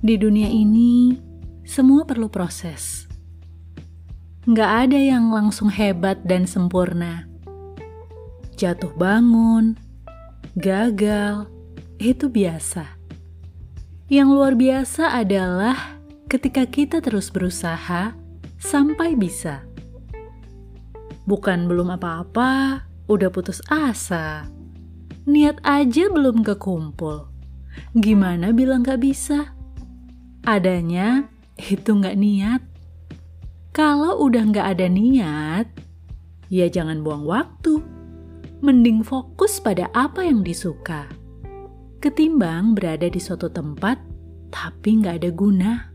Di dunia ini, semua perlu proses. Nggak ada yang langsung hebat dan sempurna. Jatuh bangun, gagal, itu biasa. Yang luar biasa adalah ketika kita terus berusaha sampai bisa. Bukan belum apa-apa, udah putus asa. Niat aja belum kekumpul. Gimana bilang gak bisa? Adanya itu gak niat. Kalau udah gak ada niat, ya jangan buang waktu. Mending fokus pada apa yang disuka. Ketimbang berada di suatu tempat tapi gak ada guna.